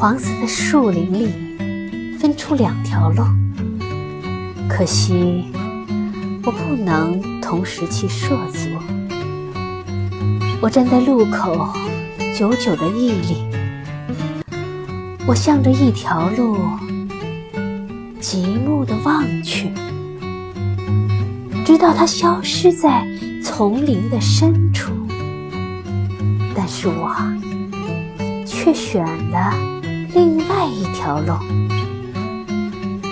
黄色的树林里分出两条路，可惜我不能同时去涉足。我站在路口，久久的屹立。我向着一条路，极目的望去，直到它消失在丛林的深处。但是我却选了另外一条路，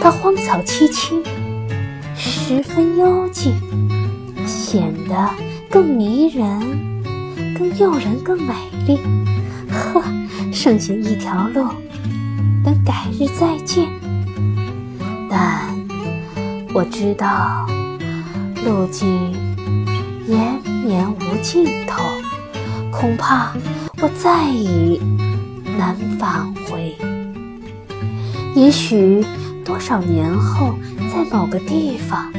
它荒草萋萋，十分幽静，显得更迷人、更诱人、更美丽。呵，剩下一条路。等改日再见，但我知道路径延绵无尽头，恐怕我再也难返回。也许多少年后，在某个地方，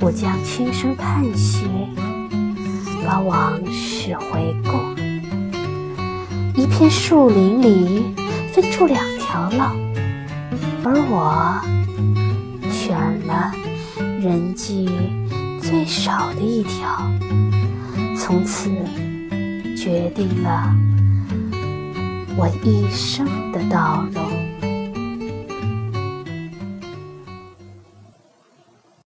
我将轻声叹息，把往事回顾。一片树林里。分出两条路，而我选了人迹最少的一条，从此决定了我一生的道路。